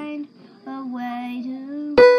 find a way to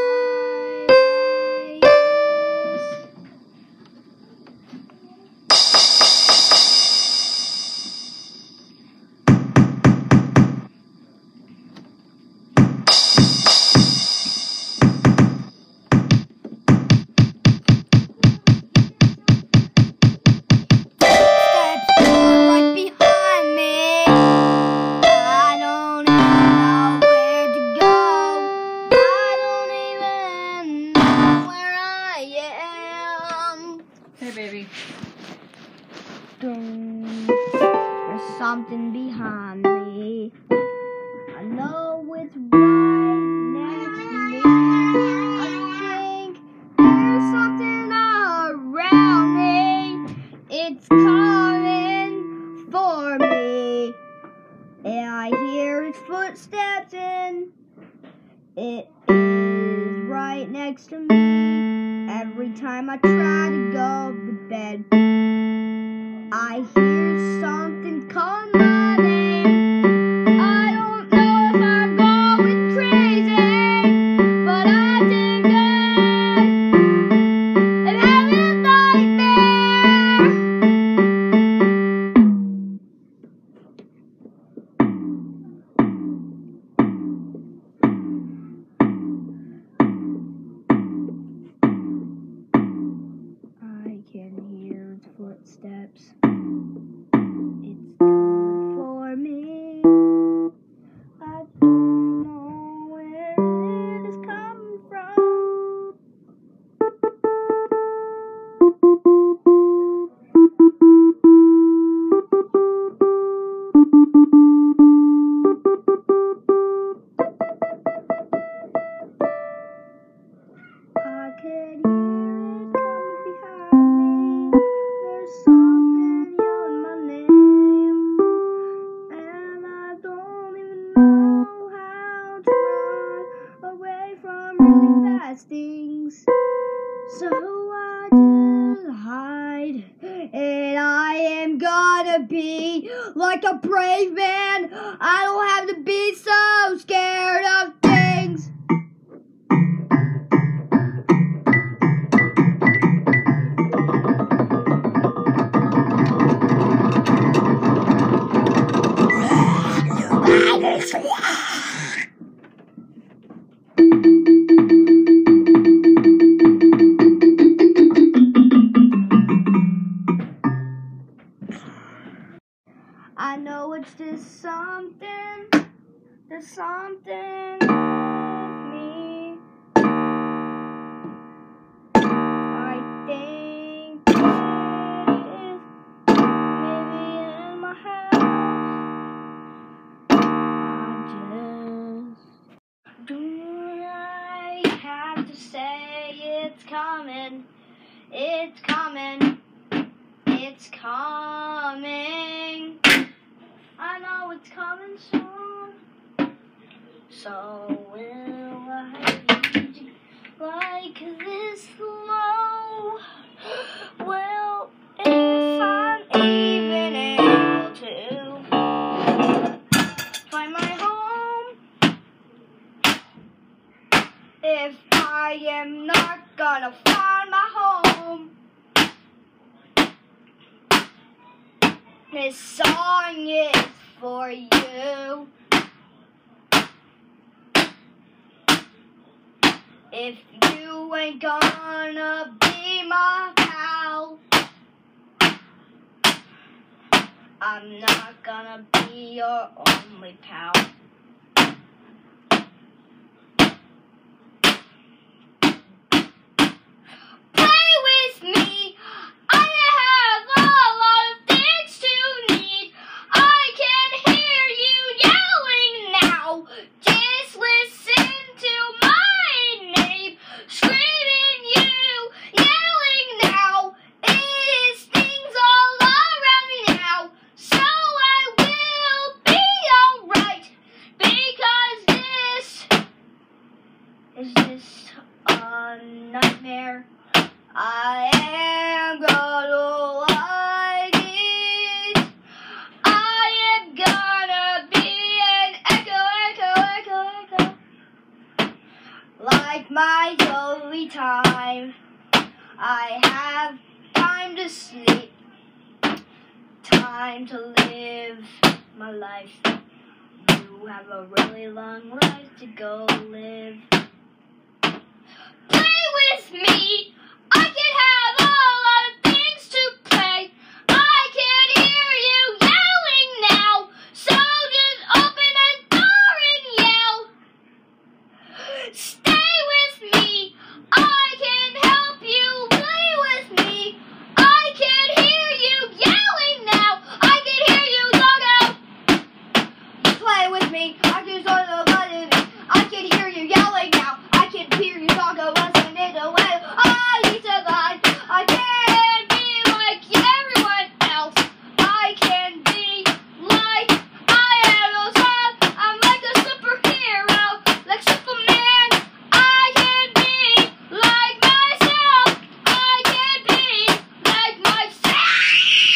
something behind me. I know it's right next to me. I think there's something around me. It's coming for me. And I hear its footsteps and it is right next to me. Every time I try to go to bed, I hear something call gonna be like a brave man. I don't have to be so scared of things. I something with me. I think it is maybe in my house. I just do I have to say it's coming, it's coming. It's coming. I know it's coming soon. So will I be like this low? Well, if I'm even able to find my home, if I am not gonna find my home. This song is for you. If you ain't gonna be my pal, I'm not gonna be your only pal. Is this a nightmare? I am gonna like it. I am gonna be an echo, echo, echo, echo. Like my only time, I have time to sleep, time to live my life. You have a really long life to go live me.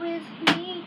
with me.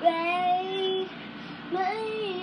Bye. Bye.